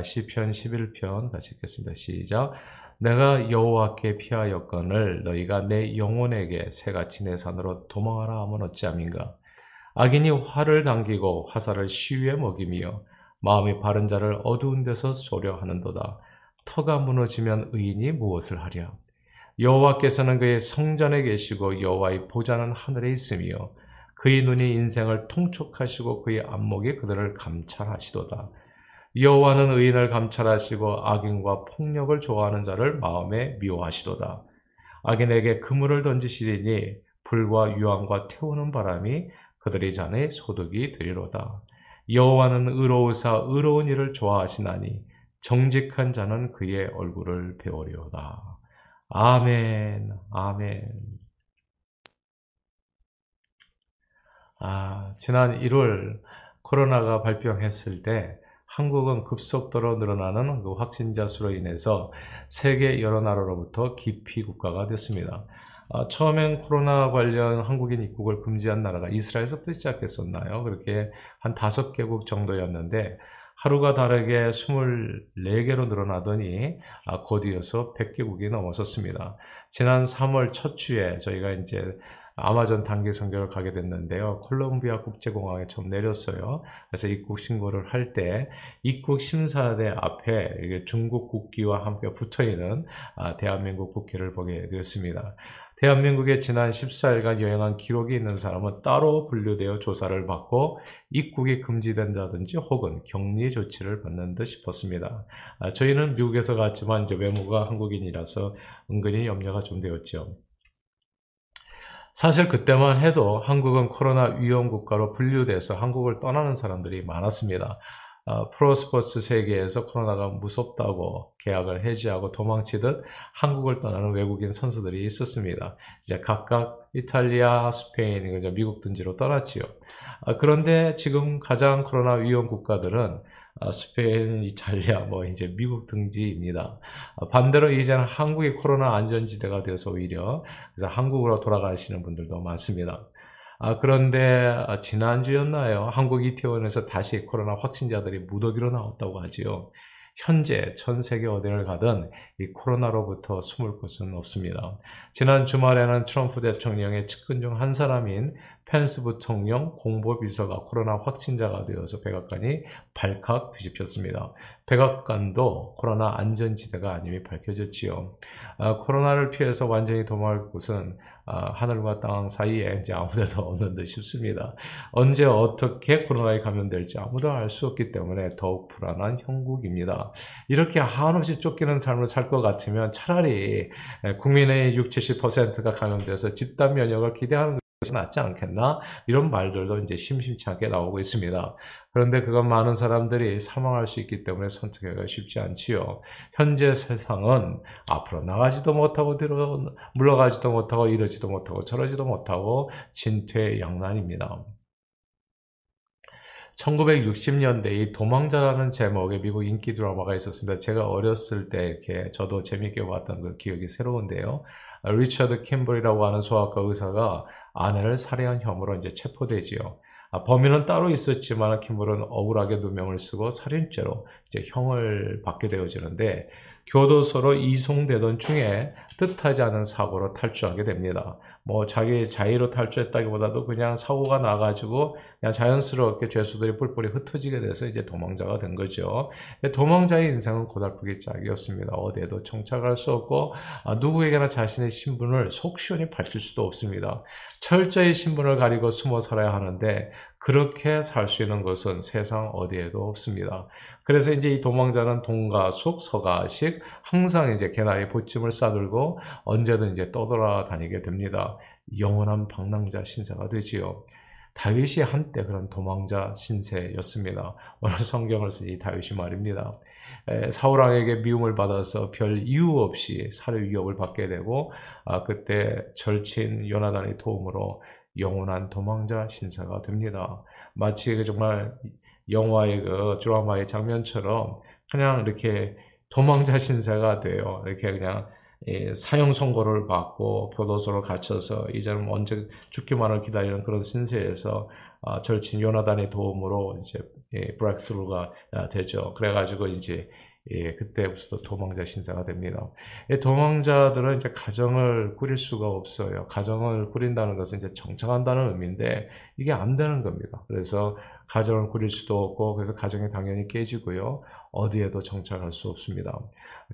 시편 11편 같이 읽겠습니다. 시작. 내가 여호와께 피하였거늘 너희가 내 영혼에게 새같이 내 산으로 도망하라 하면 어찌함인가. 악인이 활을 당기고 화살을 시위에 먹이며 마음이 바른 자를 어두운 데서 소려하는도다. 터가 무너지면 의인이 무엇을 하랴? 여호와께서는 그의 성전에 계시고 여호와의 보좌는 하늘에 있으며 그의 눈이 인생을 통촉하시고 그의 안목이 그들을 감찰하시도다. 여호와는 의인을 감찰하시고 악인과 폭력을 좋아하는 자를 마음에 미워하시도다. 악인에게 그물을 던지시리니 불과 유황과 태우는 바람이 그들의 잔에 소득이 되리로다. 여호와는 의로우사 의로운 일을 좋아하시나니 정직한 자는 그의 얼굴을 배우려다. 아멘, 아멘. 아, 지난 1월 코로나가 발병했을 때 한국은 급속도로 늘어나는 그 확진자 수로 인해서 세계 여러 나라로부터 기피 국가가 됐습니다. 아, 처음엔 코로나 관련 한국인 입국을 금지한 나라가 이스라엘에서부터 시작했었나요? 그렇게 한 다섯 개국 정도였는데 하루가 다르게 24개로 늘어나더니 아, 곧 이어서 100개국이 넘어섰습니다. 지난 3월 첫 주에 저희가 이제 아마존 단기 선교를 가게 됐는데요. 콜롬비아 국제공항에 처음 내렸어요. 그래서 입국 신고를 할 때 입국 심사대 앞에 중국 국기와 함께 붙어 있는 아, 대한민국 국기를 보게 되었습니다. 대한민국에 지난 14일간 여행한 기록이 있는 사람은 따로 분류되어 조사를 받고 입국이 금지된다든지 혹은 격리 조치를 받는 듯 싶었습니다. 아, 저희는 미국에서 갔지만 이제 외모가 한국인이라서 은근히 염려가 좀 되었죠. 사실 그때만 해도 한국은 코로나 위험 국가로 분류돼서 한국을 떠나는 사람들이 많았습니다. 어, 프로스포츠 세계에서 코로나가 무섭다고 계약을 해지하고 도망치듯 한국을 떠나는 외국인 선수들이 있었습니다. 이제 각각 이탈리아, 스페인, 미국 등지로 떠났지요. 어, 그런데 지금 가장 코로나 위험 국가들은 어, 스페인, 이탈리아, 뭐 이제 미국 등지입니다. 어, 반대로 이제는 한국이 코로나 안전지대가 되어서 오히려 그래서 한국으로 돌아가시는 분들도 많습니다. 아, 그런데 아, 지난주였나요? 한국 이태원에서 다시 코로나 확진자들이 무더기로 나왔다고 하지요. 현재 전 세계 어디를 가든 이 코로나로부터 숨을 곳은 없습니다. 지난 주말에는 트럼프 대통령의 측근 중 한 사람인 펜스 부통령 공보비서가 코로나 확진자가 되어서 백악관이 발칵 뒤집혔습니다. 백악관도 코로나 안전지대가 아님이 밝혀졌지요. 아, 코로나를 피해서 완전히 도망할 곳은 아, 하늘과 땅 사이에 이제 아무데도 없는 듯 싶습니다. 언제 어떻게 코로나에 감염될지 아무도 알 수 없기 때문에 더욱 불안한 형국입니다. 이렇게 한없이 쫓기는 삶을 살 것 같으면 차라리 국민의 60, 70%가 감염돼서 집단 면역을 기대하는 것이 낫지 않겠나? 이런 말들도 이제 심심치 않게 나오고 있습니다. 그런데 그건 많은 사람들이 사망할 수 있기 때문에 선택하기가 쉽지 않지요. 현재 세상은 앞으로 나가지도 못하고 뒤로 물러가지도 못하고 이러지도 못하고 저러지도 못하고 진퇴양난입니다. 1960년대 이 도망자라는 제목의 미국 인기 드라마가 있었습니다. 제가 어렸을 때 이렇게 저도 재밌게 봤던 그 기억이 새로운데요. 리처드 캠벌이라고 하는 소아과 의사가 아내를 살해한 혐의로 이제 체포되지요. 아, 범인은 따로 있었지만 킴볼은 억울하게 누명을 쓰고 살인죄로 이제 형을 받게 되어지는데 교도소로 이송되던 중에 뜻하지 않은 사고로 탈주하게 됩니다. 뭐 자기 자의로 탈주했다기보다도 그냥 사고가 나가지고 그냥 자연스럽게 죄수들이 뿔뿔이 흩어지게 돼서 이제 도망자가 된 거죠. 도망자의 인생은 고달프기 짝이었습니다. 어디에도 정착할 수 없고 아, 누구에게나 자신의 신분을 속 시원히 밝힐 수도 없습니다. 철저히 신분을 가리고 숨어 살아야 하는데 그렇게 살 수 있는 것은 세상 어디에도 없습니다. 그래서 이제 이 도망자는 동가숙, 서가식 항상 이제 개나리 보찜을 싸들고 언제든 이제 떠돌아다니게 됩니다. 영원한 방랑자 신세가 되지요. 다윗이 한때 그런 도망자 신세였습니다. 오늘 성경을 쓴 이 다윗이 말입니다. 사울왕에게 미움을 받아서 별 이유 없이 살해 위협을 받게 되고 아, 그때 절친 요나단의 도움으로 영원한 도망자 신사가 됩니다. 마치 정말 영화의 그 드라마의 장면처럼 그냥 이렇게 도망자 신세가 돼요. 이렇게 그냥 사형 선고를 받고 교도소로 갇혀서 이제는 언제 죽기만을 기다리는 그런 신세에서 어, 절친 요나단의 도움으로 이제 예, 브렉스루가 아, 되죠. 그래가지고 이제 예, 그때부터 도망자 신사가 됩니다. 예, 도망자들은 이제 가정을 꾸릴 수가 없어요. 가정을 꾸린다는 것은 이제 정착한다는 의미인데 이게 안 되는 겁니다. 그래서 가정을 꾸릴 수도 없고 그래서 가정이 당연히 깨지고요. 어디에도 정착할 수 없습니다.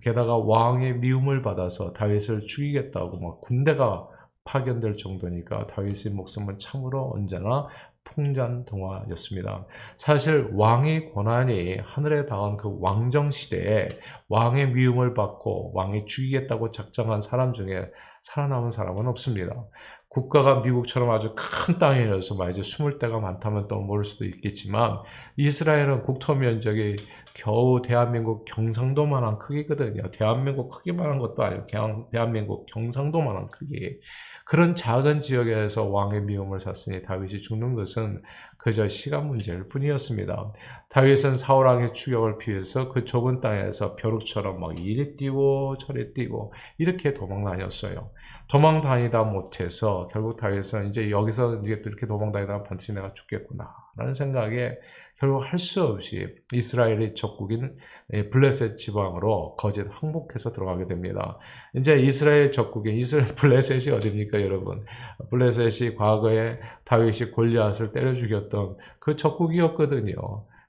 게다가 왕의 미움을 받아서 다윗을 죽이겠다고 막 군대가 파견될 정도니까 다윗의 목숨은 참으로 언제나 풍전등화였습니다. 사실 왕의 권한이 하늘에 닿은 그 왕정 시대에 왕의 미움을 받고 왕이 죽이겠다고 작정한 사람 중에 살아남은 사람은 없습니다. 국가가 미국처럼 아주 큰 땅이어서 막 이제 숨을 데가 많다면 또 모를 수도 있겠지만 이스라엘은 국토 면적이 겨우 대한민국 경상도만한 크기거든요. 대한민국 크기만한 것도 아니고 대한민국 경상도만한 크기. 그런 작은 지역에서 왕의 미움을 샀으니 다윗이 죽는 것은 그저 시간 문제일 뿐이었습니다. 다윗은 사울 왕의 추격을 피해서 그 좁은 땅에서 벼룩처럼 막 이리 뛰고 저리 뛰고 이렇게 도망 다녔어요. 도망 다니다 못해서 결국 다윗은 이제 여기서 이렇게 도망 다니다가 반드시 내가 죽겠구나 라는 생각에 결국 할 수 없이 이스라엘의 적국인 예, 블레셋 지방으로 거짓 항복해서 들어가게 됩니다. 이제 이스라엘 적국인 이스라엘 블레셋이 어디입니까, 여러분? 블레셋이 과거에 다윗이 골리앗을 때려 죽였던 그 적국이었거든요.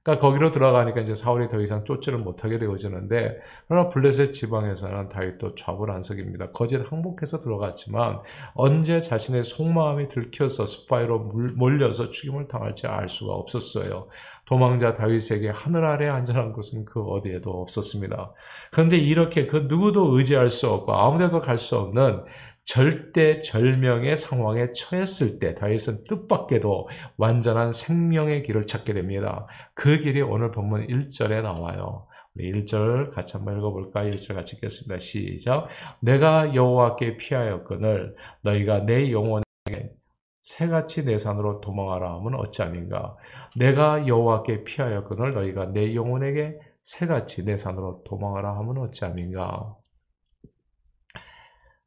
그러니까 거기로 들어가니까 이제 사울이 더 이상 쫓지를 못하게 되어지는데 그러나 블레셋 지방에서는 다윗도 좌불안석입니다. 거짓 항복해서 들어갔지만 언제 자신의 속마음이 들켜서 스파이로 몰려서 죽임을 당할지 알 수가 없었어요. 도망자 다윗에게 하늘 아래 안전한 곳은 그 어디에도 없었습니다. 그런데 이렇게 그 누구도 의지할 수 없고 아무데도 갈 수 없는 절대 절명의 상황에 처했을 때 다윗은 뜻밖에도 완전한 생명의 길을 찾게 됩니다. 그 길이 오늘 본문 1절에 나와요. 우리 1절 같이 한번 읽어볼까? 1절 같이 읽겠습니다. 시작. 내가 여호와께 피하였거늘 너희가 내 영혼에 새같이 내 산으로 도망하라 하면 어찌함인가? 내가 여호와께 피하였거늘 너희가 내 영혼에게 새같이 내 산으로 도망하라 하면 어찌함인가?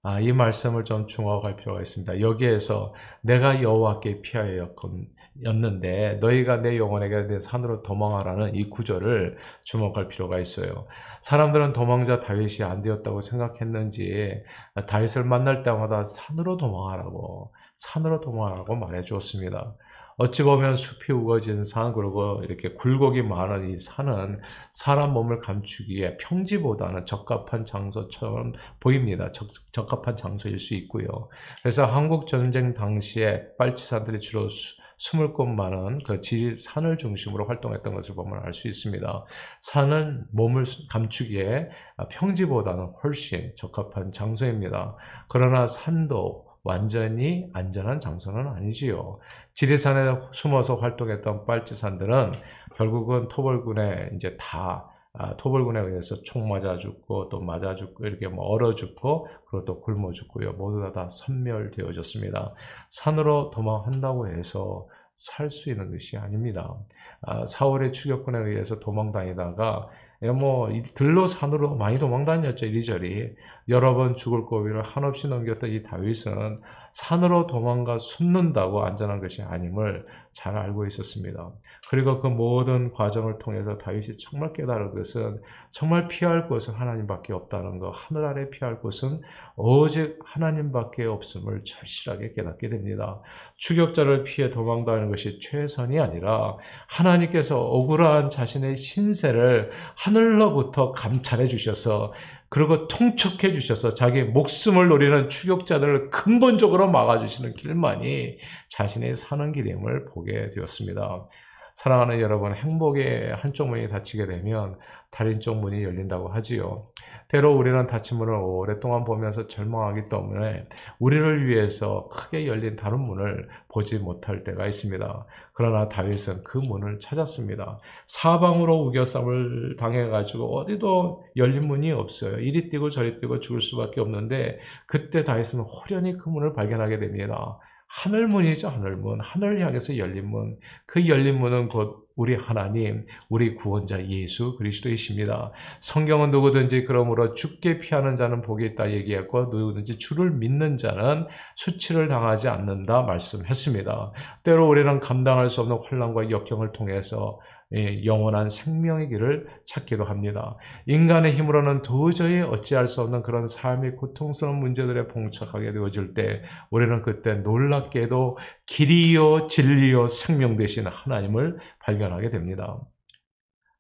아, 이 말씀을 좀 중화할 필요가 있습니다. 여기에서 내가 여호와께 피하였는데 너희가 내 영혼에게 내 산으로 도망하라는 이 구절을 주목할 필요가 있어요. 사람들은 도망자 다윗이 안 되었다고 생각했는지 다윗을 만날 때마다 산으로 도망하라고 산으로 도망하라고 말해 주었습니다. 어찌 보면 숲이 우거진 산 그리고 이렇게 굴곡이 많은 이 산은 사람 몸을 감추기에 평지보다는 적합한 장소처럼 보입니다. 적, 적합한 장소일 수 있고요. 그래서 한국 전쟁 당시에 빨치산들이 주로 수, 숨을 곳 많은 그 지, 산을 중심으로 활동했던 것을 보면 알 수 있습니다. 산은 몸을 감추기에 평지보다는 훨씬 적합한 장소입니다. 그러나 산도 완전히 안전한 장소는 아니지요. 지리산에 숨어서 활동했던 빨치산들은 결국은 토벌군에 이제 다 아, 토벌군에 의해서 총 맞아 죽고 또 맞아 죽고 이렇게 뭐 얼어 죽고 그리고 또 굶어 죽고요. 모두 다, 다 선멸되어졌습니다. 산으로 도망한다고 해서 살 수 있는 것이 아닙니다. 아, 사월의 추격군에 의해서 도망다니다가 뭐 들로 산으로 많이 도망 다녔죠 이리저리. 여러 번 죽을 고비를 한없이 넘겼던 이 다윗은 산으로 도망가 숨는다고 안전한 것이 아님을 잘 알고 있었습니다. 그리고 그 모든 과정을 통해서 다윗이 정말 깨달은 것은 정말 피할 곳은 하나님밖에 없다는 것, 하늘 아래 피할 곳은 오직 하나님밖에 없음을 절실하게 깨닫게 됩니다. 추격자를 피해 도망다니는 것이 최선이 아니라 하나님께서 억울한 자신의 신세를 하늘로부터 감찰해 주셔서 그리고 통촉해 주셔서 자기 목숨을 노리는 추격자들을 근본적으로 막아주시는 길만이 자신의 사는 길임을 보게 되었습니다. 사랑하는 여러분, 행복의 한쪽 문이 닫히게 되면 다른 쪽 문이 열린다고 하지요. 때로 우리는 닫힌 문을 오랫동안 보면서 절망하기 때문에 우리를 위해서 크게 열린 다른 문을 보지 못할 때가 있습니다. 그러나 다윗은 그 문을 찾았습니다. 사방으로 우겨쌈을 당해가지고 어디도 열린 문이 없어요. 이리 뛰고 저리 뛰고 죽을 수밖에 없는데 그때 다윗은 호련히 그 문을 발견하게 됩니다. 하늘문이죠, 하늘문. 하늘을 향해서 열린 문. 그 열린 문은 곧 우리 하나님, 우리 구원자 예수 그리스도이십니다. 성경은 누구든지 그러므로 죽게 피하는 자는 복이 있다 얘기했고 누구든지 주를 믿는 자는 수치를 당하지 않는다 말씀했습니다. 때로 우리는 감당할 수 없는 환란과 역경을 통해서 예, 영원한 생명의 길을 찾기도 합니다. 인간의 힘으로는 도저히 어찌할 수 없는 그런 삶의 고통스러운 문제들에 봉착하게 되어질 때 우리는 그때 놀랍게도 길이요 진리요 생명 되신 하나님을 발견하게 됩니다.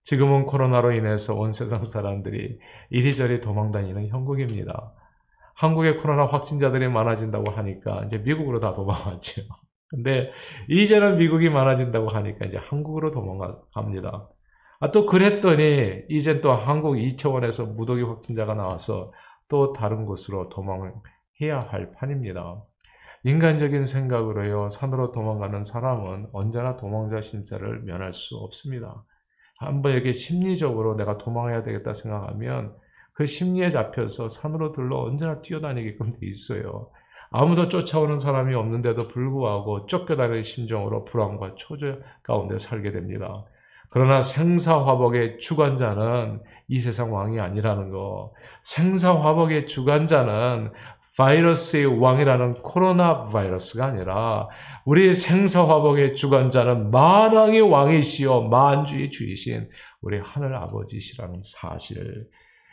지금은 코로나로 인해서 온 세상 사람들이 이리저리 도망다니는 형국입니다. 한국에 코로나 확진자들이 많아진다고 하니까 이제 미국으로 다 도망갔죠. 근데 이제는 미국이 많아진다고 하니까 이제 한국으로 도망갑니다. 아, 또 그랬더니 이제 또 한국 이태원에서 무더기 확진자가 나와서 또 다른 곳으로 도망해야 할 판입니다. 인간적인 생각으로요, 산으로 도망가는 사람은 언제나 도망자 신세를 면할 수 없습니다. 한번 이렇게 심리적으로 내가 도망해야 되겠다 생각하면 그 심리에 잡혀서 산으로 들러 언제나 뛰어다니게끔 돼 있어요. 아무도 쫓아오는 사람이 없는데도 불구하고 쫓겨다니는 심정으로 불안과 초조 가운데 살게 됩니다. 그러나 생사화복의 주관자는 이 세상 왕이 아니라는 거. 생사화복의 주관자는 바이러스의 왕이라는 코로나 바이러스가 아니라 우리 생사화복의 주관자는 만왕의 왕이시여 만주의 주이신 우리 하늘 아버지시라는 사실.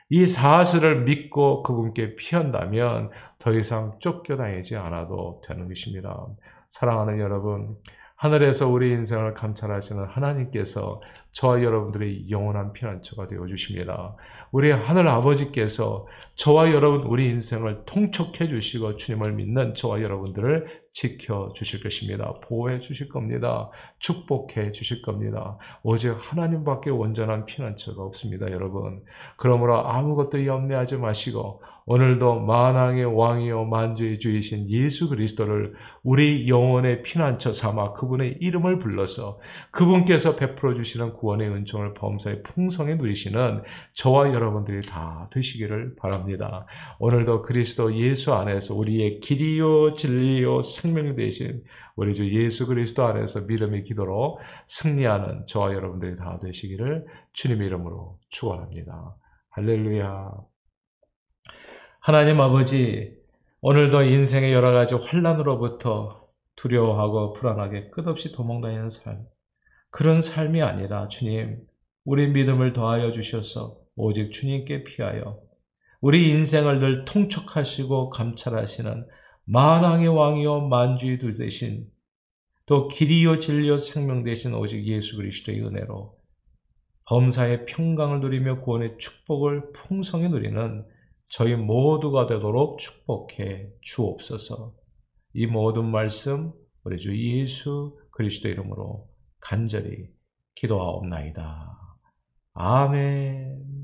이 사실을 믿고 그분께 피한다면 더 이상 쫓겨다니지 않아도 되는 것입니다. 사랑하는 여러분, 하늘에서 우리 인생을 감찰하시는 하나님께서 저와 여러분들의 영원한 피난처가 되어 주십니다. 우리 하늘 아버지께서 저와 여러분 우리 인생을 통촉해 주시고 주님을 믿는 저와 여러분들을 지켜 주실 것입니다. 보호해 주실 겁니다. 축복해 주실 겁니다. 오직 하나님밖에 온전한 피난처가 없습니다, 여러분. 그러므로 아무것도 염려하지 마시고 오늘도 만왕의 왕이요 만주의 주이신 예수 그리스도를 우리 영혼의 피난처 삼아 그분의 이름을 불러서 그분께서 베풀어 주시는 구원의 은총을 범사에 풍성히 누리시는 저와 여러분들이 다 되시기를 바랍니다. 오늘도 그리스도 예수 안에서 우리의 길이요 진리요 생명이 되신 우리 주 예수 그리스도 안에서 믿음의 기도로 승리하는 저와 여러분들이 다 되시기를 주님의 이름으로 축원합니다. 할렐루야. 하나님 아버지, 오늘도 인생의 여러 가지 환란으로부터 두려워하고 불안하게 끝없이 도망다니는 삶, 그런 삶이 아니라 주님, 우리 믿음을 더하여 주셔서 오직 주님께 피하여 우리 인생을 늘 통촉하시고 감찰하시는 만왕의 왕이요 만주의 두 대신 또 길이요 진리요 생명 되신 오직 예수 그리스도의 은혜로 범사의 평강을 누리며 구원의 축복을 풍성히 누리는 저희 모두가 되도록 축복해 주옵소서. 이 모든 말씀 우리 주 예수 그리스도 이름으로 간절히 기도하옵나이다. 아멘.